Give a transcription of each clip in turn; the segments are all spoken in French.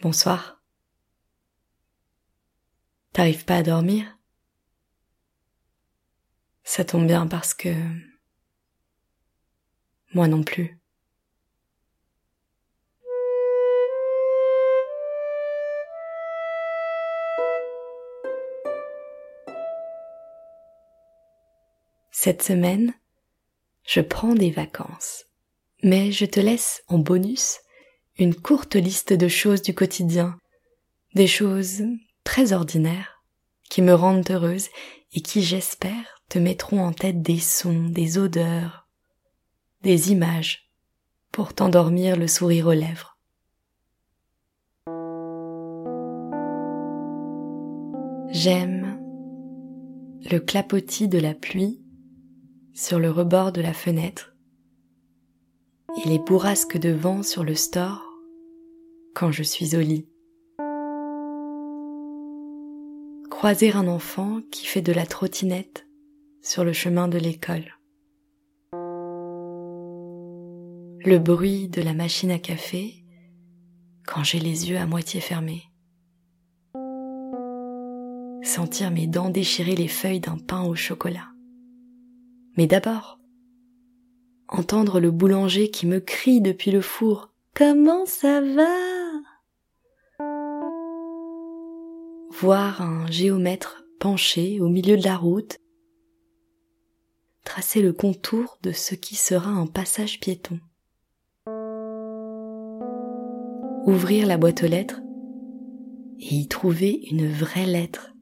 Bonsoir. T'arrives pas à dormir? Ça tombe bien parce que... Moi non plus. Cette semaine, je prends des vacances. Mais je te laisse en bonus une courte liste de choses du quotidien, des choses très ordinaires, qui me rendent heureuse et qui, j'espère, te mettront en tête des sons, des odeurs, des images, pour t'endormir le sourire aux lèvres. J'aime le clapotis de la pluie sur le rebord de la fenêtre et les bourrasques de vent sur le store quand je suis au lit. Croiser un enfant qui fait de la trottinette sur le chemin de l'école. Le bruit de la machine à café quand j'ai les yeux à moitié fermés. Sentir mes dents déchirer les feuilles d'un pain au chocolat. Mais d'abord, entendre le boulanger qui me crie depuis le four Comment ça va? Voir un géomètre penché au milieu de la route, tracer le contour de ce qui sera un passage piéton. Ouvrir la boîte aux lettres et y trouver une vraie lettre.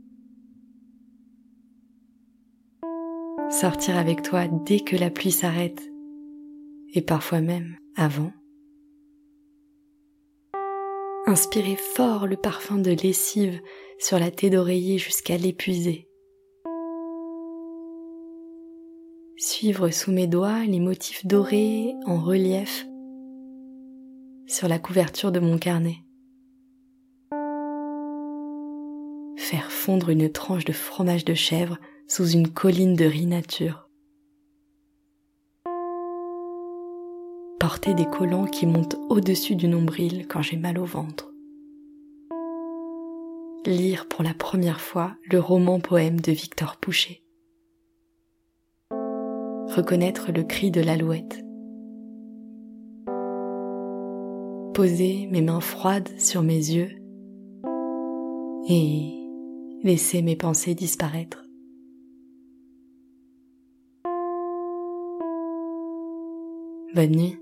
Sortir avec toi dès que la pluie s'arrête et parfois même avant. Inspirez fort le parfum de lessive sur la tête d'oreiller jusqu'à l'épuiser. Suivre sous mes doigts les motifs dorés en relief sur la couverture de mon carnet. Faire fondre une tranche de fromage de chèvre sous une colline de riz nature. Porter des collants qui montent au-dessus du nombril quand j'ai mal au ventre. Lire pour la première fois le roman poème de Victor Pouchet. Reconnaître le cri de l'alouette. Poser mes mains froides sur mes yeux et laisser mes pensées disparaître. Bonne nuit.